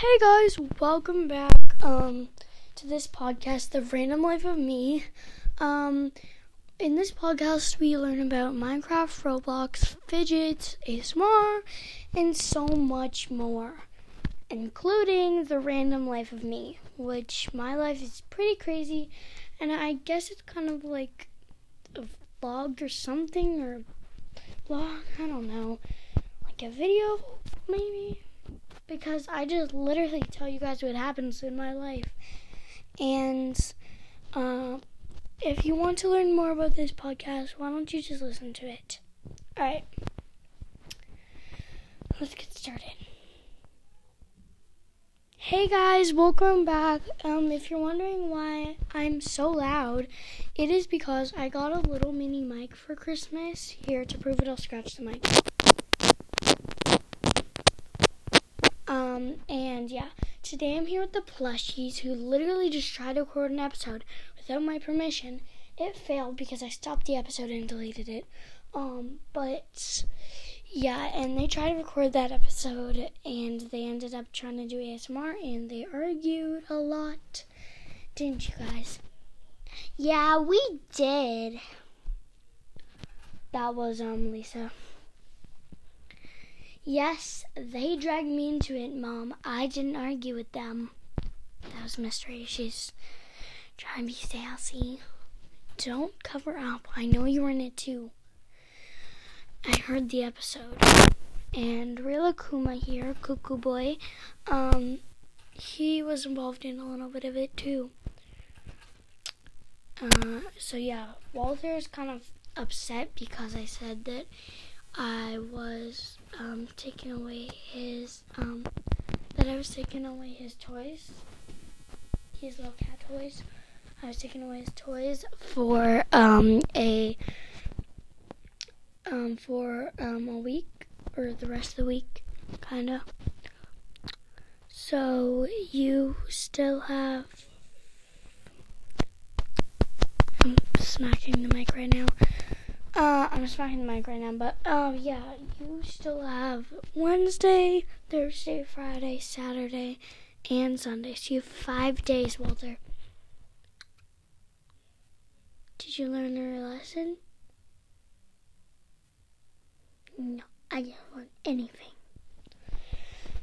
Hey guys, welcome back um to this podcast, The Random Life of Me. Um in this podcast we learn about Minecraft, Roblox, fidgets, ASMR, and so much more, including The Random Life of Me, which my life is pretty crazy and I guess it's kind of like a vlog or something or vlog, I don't know. Like a video maybe because I just literally tell you guys what happens in my life. And uh, if you want to learn more about this podcast, why don't you just listen to it? All right, let's get started. Hey guys, welcome back. Um, if you're wondering why I'm so loud, it is because I got a little mini mic for Christmas. Here to prove it, I'll scratch the mic. And yeah, today I'm here with the plushies who literally just tried to record an episode without my permission. It failed because I stopped the episode and deleted it. Um, but yeah, and they tried to record that episode and they ended up trying to do ASMR and they argued a lot. Didn't you guys? Yeah, we did. That was um Lisa. Yes, they dragged me into it, Mom. I didn't argue with them. That was Mystery. She's trying to be sassy. Don't cover up. I know you were in it too. I heard the episode. And Akuma here, Cuckoo Boy, um, he was involved in a little bit of it too. Uh, so yeah, Walter is kind of upset because I said that I was um, taking away his um, that I was taking away his toys, his little cat toys. I was taking away his toys for um, a um, for um, a week or the rest of the week, kind of. So you still have. I'm smacking the mic right now. Uh, I'm just smacking the mic right now, but um, yeah, you still have Wednesday, Thursday, Friday, Saturday, and Sunday. So you have five days, Walter. Did you learn your lesson? No, I didn't learn anything.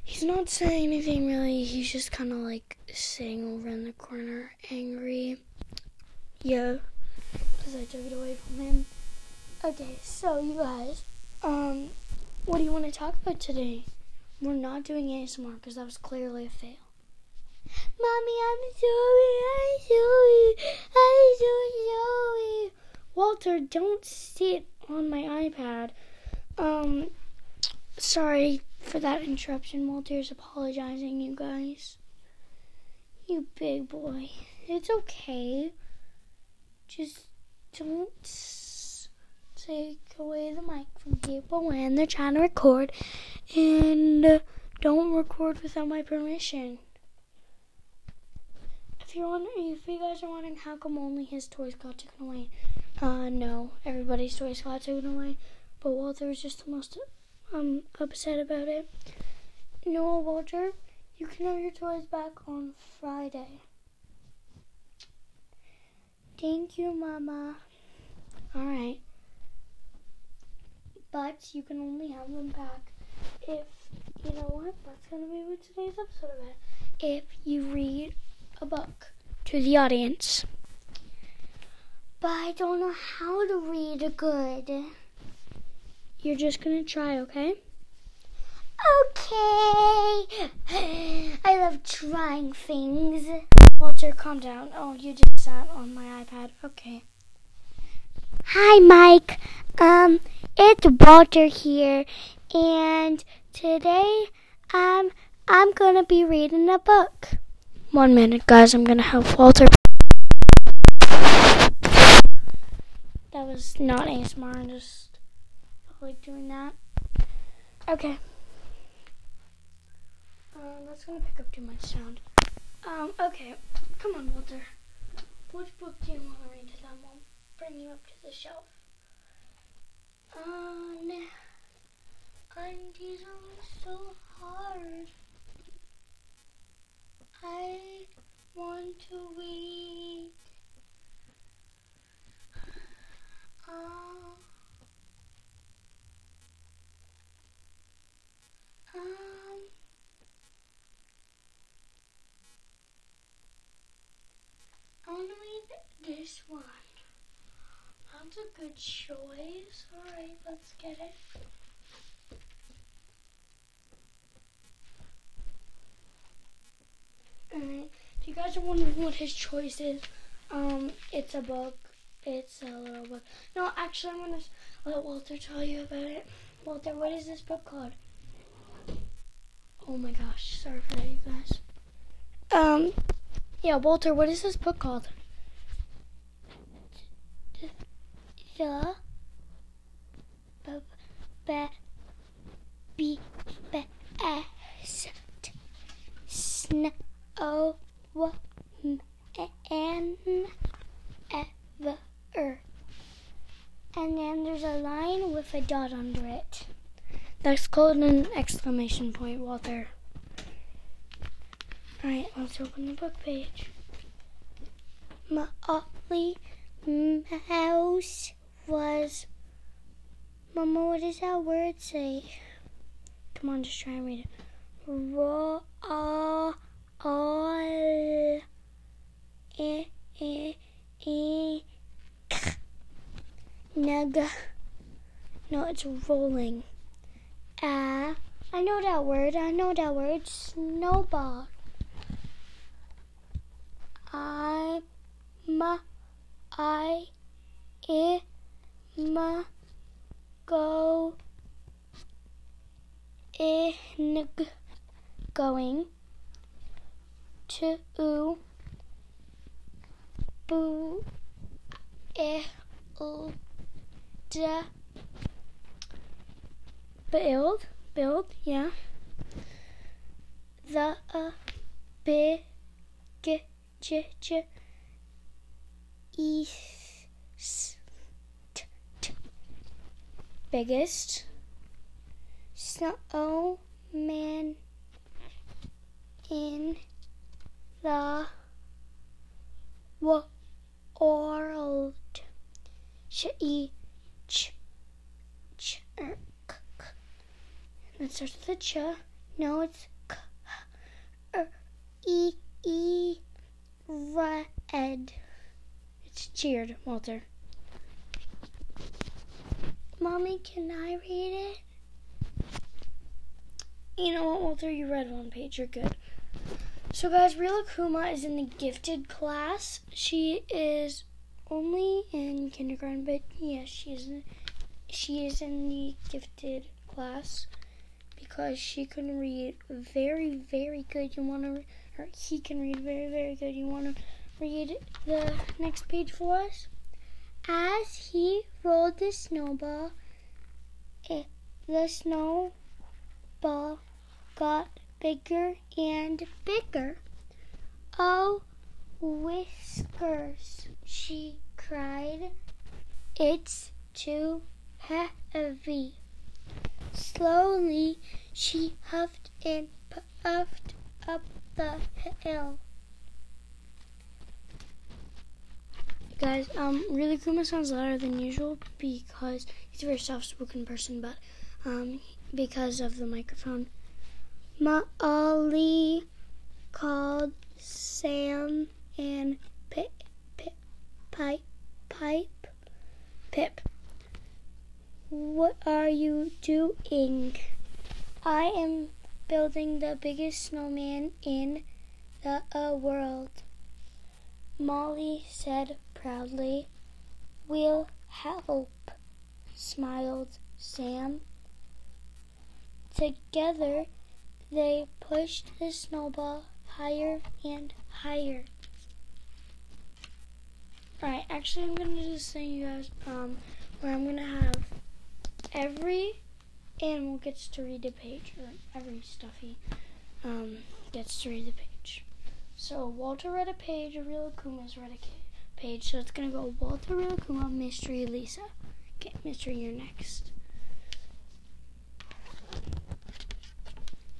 He's not saying anything really. He's just kind of like sitting over in the corner, angry. Yeah, because I took it away from him. Okay, so you guys, um, what do you want to talk about today? We're not doing ASMR because that was clearly a fail. Mommy, I'm sorry, I'm sorry, I'm so sorry. Walter, don't sit on my iPad. Um, sorry for that interruption. Walter's apologizing, you guys. You big boy. It's okay. Just don't take away the mic from people when they're trying to record and don't record without my permission. If you're wondering, if you guys are wondering how come only his toys got taken away, uh, no, everybody's toys got taken away, but Walter was just the most um upset about it. No, Walter, you can have your toys back on Friday. Thank you, Mama. All right but you can only have them back if you know what that's going to be what today's episode about if you read a book to the audience. But i don't know how to read a good. You're just going to try okay? Okay. I love trying things. walter calm down. Oh you just sat on my ipad. Okay. Hi, Mike. Um, it's Walter here, and today um I'm gonna be reading a book. one minute guys i'm going to help walter. That was not asmr i'm just like doing that. Okay. Um, that's gonna pick up too much sound. Um okay. Come on walter. Which book do you want to read that will bring you up to the shelf on I'm was so hard. I want to read. Oh, uh, um, I want to read this one. That's a good choice. Guys are wondering what his choice is, um, it's a book. It's a little book. No, actually, I'm gonna let Walter tell you about it. Walter, what is this book called? Oh my gosh, sorry for that, you guys. Um, yeah, Walter, what is this book called? The b b b b s t snow m n ever. And then there's a line with a dot under it. That's called an exclamation point, Walter. Alright, let's open the book page. Molly Mouse was. Mama, what does that word say? Come on, just try and read it. Ro all e eh, e eh, e eh, nug. No, it's rolling. Ah, I know that word. I know that word. Snowball. I ma I I ma go in going to boo eh Build, build, yeah. the uh, big j j east Biggest. snowman in the wo- world. E ch ch er, k, k. That starts with a ch. No, it's k er, e e red. It's cheered, Walter. Mommy, can I read it? You know what, Walter? You read one page. You're good. So, guys, Rila Kuma is in the gifted class. She is only in kindergarten, but yes, she is. In, she is in the gifted class because she can read very, very good. You want to, or he can read very, very good. You want to read the next page for us? As he rolled the snowball, the snowball got bigger and bigger. Oh, Whiskers, she cried. It's too heavy. Slowly, she huffed and puffed up the hill. Guys, um, Rilakkuma sounds louder than usual because he's a very soft-spoken person, but um, because of the microphone. Molly called Sam and Pip, Pip, Pipe, Pipe. Pip. What are you doing? I am building the biggest snowman in the uh, world. Molly said proudly. We'll help, smiled Sam. Together, they pushed the snowball higher and higher. Alright, actually, I'm gonna just sing you guys um, where I'm gonna have every animal gets to read a page, or every stuffy um, gets to read the page. So Walter read a page, Real Kuma's read a page, so it's gonna go Walter, Rilakkuma, Mystery, Lisa. Okay, Mystery, you're next.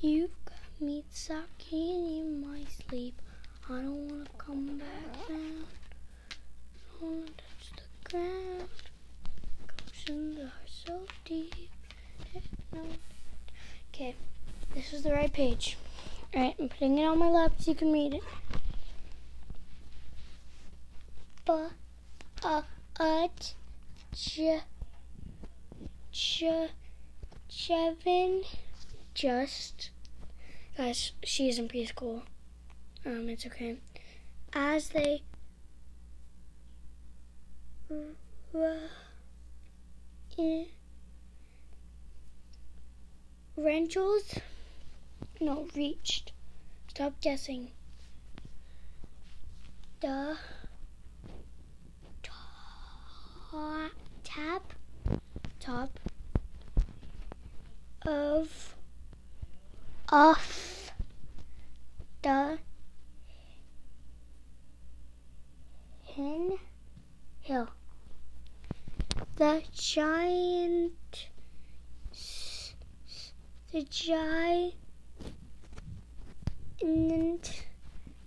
You've got me sucking in my sleep. I don't wanna come back down. I don't wanna touch the ground. Oceans are so deep. Okay, this is the right page. Alright, I'm putting it on my lap so you can read it. But uh, uh, J, J, Jevin, just, guys, she is in preschool. Um, it's okay. As they rentals, no, reached. Stop guessing. The top, tap, top of off the hill. The giant, the giant,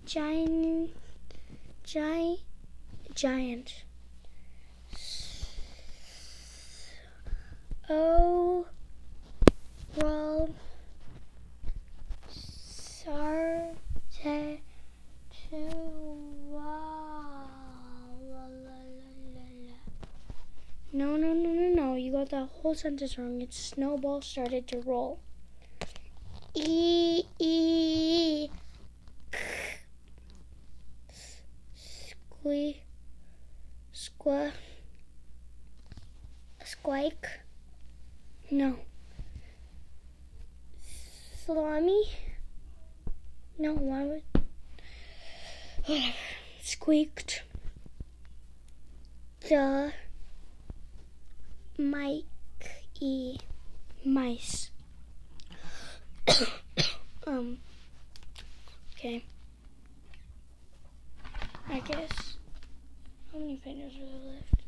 giant, giant, giant. Oh, well, sorry la. No, no, no, no, no. You got that whole sentence wrong. It's snowball started to roll. E, e, squee, squa, squike. No. Salami? No, why would. Whatever. Squeaked. The mic e mice. um. Okay. I guess. How many pages are there left?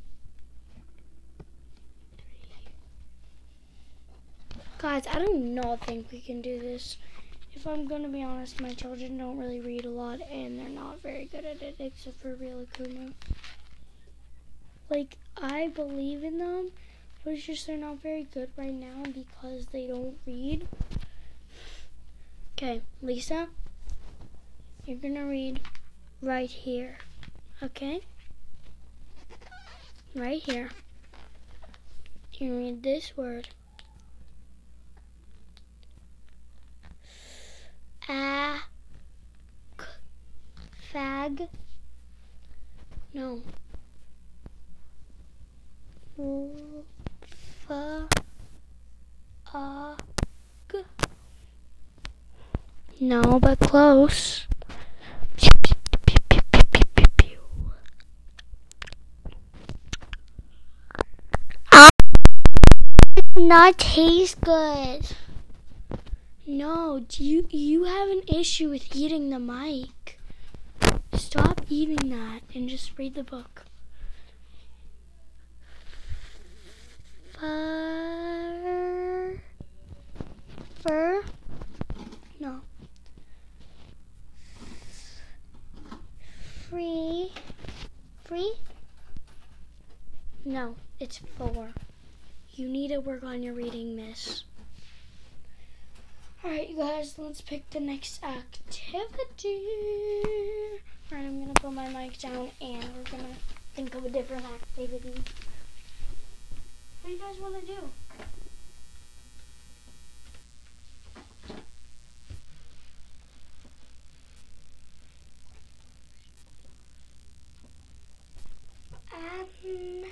Guys, I do not think we can do this. If I'm gonna be honest, my children don't really read a lot and they're not very good at it except for Rilakkuma. Like, I believe in them, but it's just they're not very good right now because they don't read. Okay, Lisa, you're gonna read right here. Okay? Right here. You read this word. K fag. No. F a g no but close. Not taste good no, you you have an issue with eating the mic. Stop eating that and just read the book. Fur fur no. Free free No, it's four. You need to work on your reading, miss. Alright, you guys, let's pick the next activity. Alright, I'm gonna put my mic down and we're gonna think of a different activity. What do you guys want to do? Um,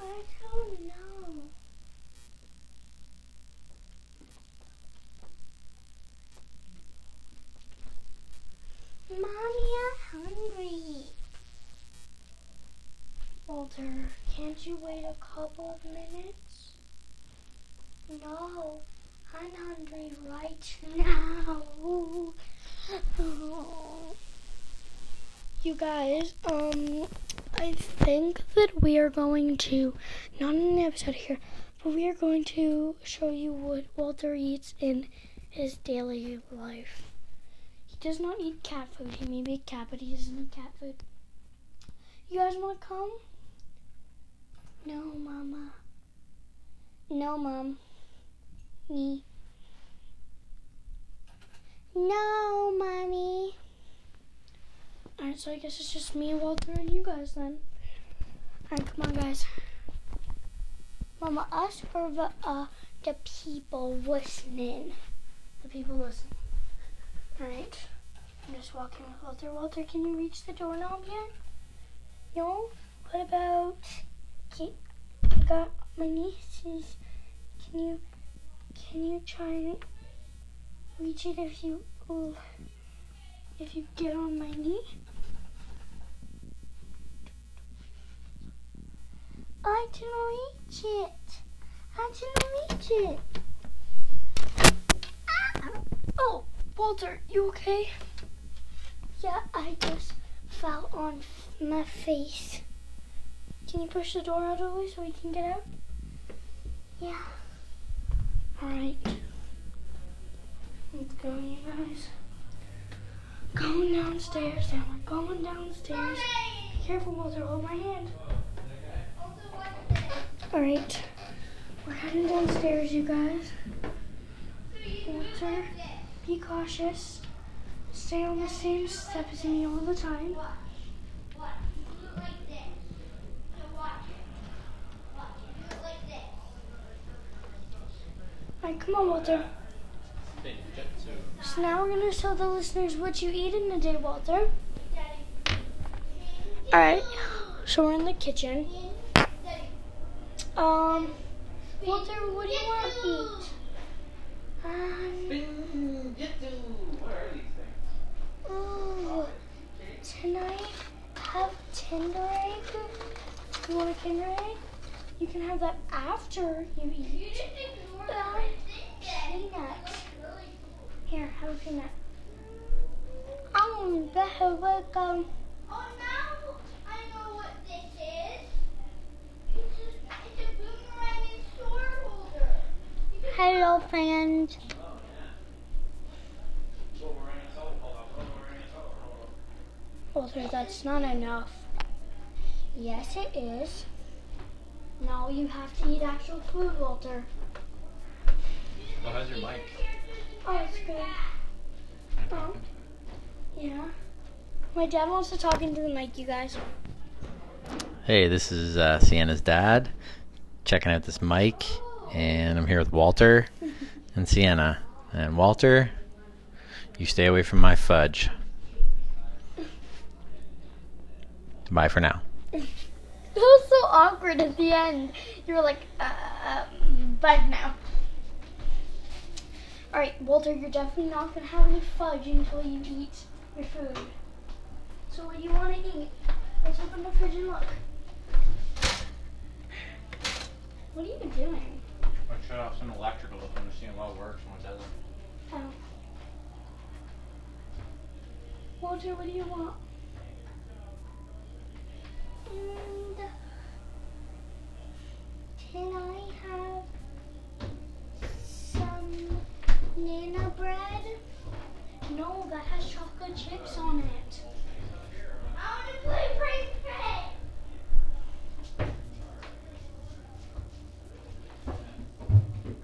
I don't know. Mommy, I'm hungry. Walter, can't you wait a couple of minutes? No, I'm hungry right now. You guys, um, I think that we are going to, not in the episode here, but we are going to show you what Walter eats in his daily life. He does not eat cat food. He may be a cat, but he doesn't eat cat food. You guys want to come? No, Mama. No, Mom. Me. No, Mommy. Alright, so I guess it's just me, Walter, and you guys then. Alright, come on, guys. Mama, us or the, uh, the people listening? The people listening. Alright. I'm just walking with Walter. Walter, can you reach the doorknob yet? No? What about... Can, I got my nieces. Can you... Can you try and reach it if you... Ooh, if you get on my knee? I didn't reach it. I didn't reach it. Ah! Oh, Walter, you okay? Yeah, I just fell on my face. Can you push the door out of the way so we can get out? Yeah. Alright. Let's go, you guys. Going downstairs, and we're going downstairs. Be careful, Walter, hold my hand. Alright. We're heading downstairs, you guys. Walter, be cautious. Stay on the same step as me all the time. Alright, come on, Walter. So now we're gonna show the listeners what you eat in a day, Walter. Alright, so we're in the kitchen. Um, Walter, what do you want to eat? Um, What are these things? ooh, tonight have Kinder Egg. You want a Kinder Egg? You can have that after you eat. Um, peanut. Here, have a peanut. Um, better welcome. Oh, now I know what this is. It's a, it's a boomerang sword holder. Hello, friends. Walter, that's not enough. Yes, it is. Now you have to eat actual food, Walter. Oh, how's your mic? Oh, it's good. Oh, yeah. My dad wants to talk into the mic, you guys. Hey, this is uh, Sienna's dad. Checking out this mic, and I'm here with Walter and Sienna. And Walter, you stay away from my fudge. Bye for now. That was so awkward at the end. You were like, uh, bye now. Alright, Walter, you're definitely not going to have any fudge until you eat your food. So what do you want to eat? Let's open the fridge and look. What are you doing? I'm shut off some electrical to understand what works and what doesn't. Oh. Walter, what do you want? Chocolate chips on it.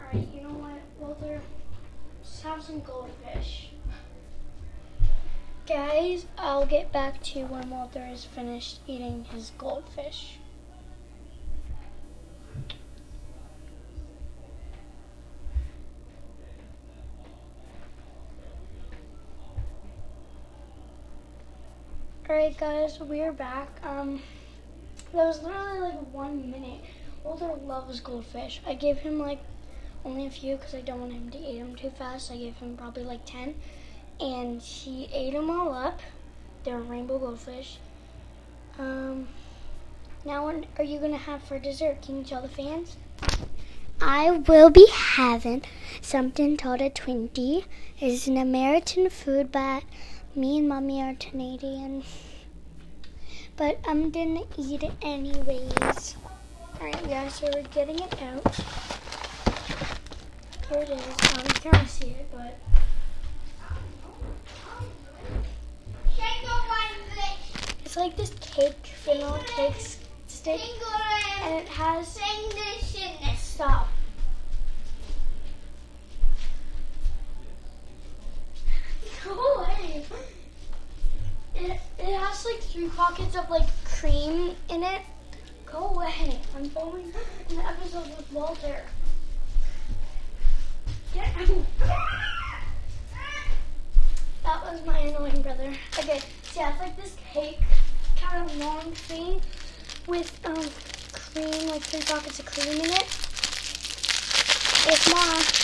Alright, you know what, Walter? Have some goldfish. Guys, I'll get back to you when Walter is finished eating his goldfish. Alright guys, we're back. Um that was literally like one minute. Walter loves goldfish. I gave him like only a few because I don't want him to eat them too fast. I gave him probably like 10. And he ate them all up. They're rainbow goldfish. Um, now, what are you going to have for dessert? Can you tell the fans? I will be having something called a Twinkie. It's an American food, but me and mommy are Canadian. But I'm gonna eat it anyways. Alright, guys, so we're getting it out. Here it is. Um, you can't see it, but Shango one this. it's like this cake, vanilla cake stick, and it has sing this in this. stop. Go away. It, it pockets of like cream in it. Go away. I'm filming an episode with Walter. Get out. That was my annoying brother. Okay, so yeah, it's like this cake, kind of long thing with um cream, like three pockets of cream in it. It's mom.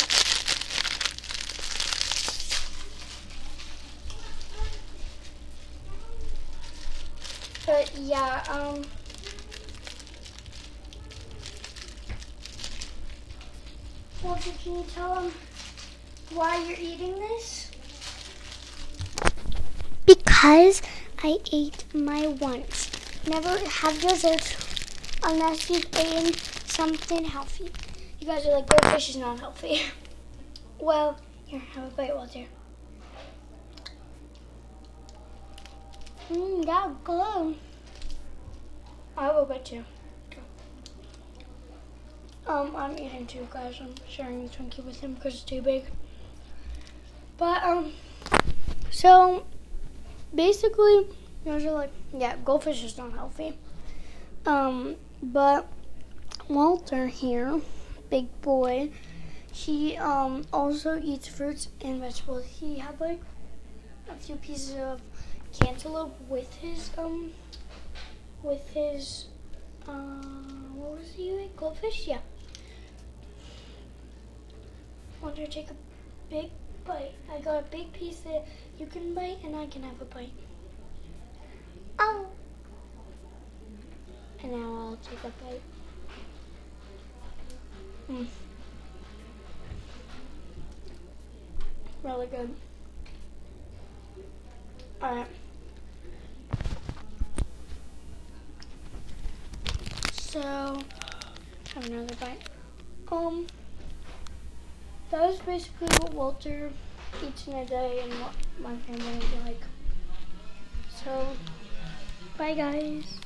But yeah, um. Walter, can you tell them why you're eating this? Because I ate my once. Never have dessert unless you've eaten something healthy. You guys are like, goldfish is not healthy. well, here, have a bite, Walter. Mmm, that's good. I will bite too. Um, I'm eating too, guys. I'm sharing the Twinkie with him because it's too big. But, um, so, basically, those are like, yeah, goldfish is not healthy. Um, but Walter here, big boy, he, um, also eats fruits and vegetables. He had, like, a few pieces of cantaloupe with his, um, with his, uh, what was he? Goldfish? Yeah. Want to take a big bite? I got a big piece that you can bite and I can have a bite. Oh. And now I'll take a bite. Mm. Really good. Alright. So, have another bite. Um, that was basically what Walter eats in a day and what my family is like. So, bye guys.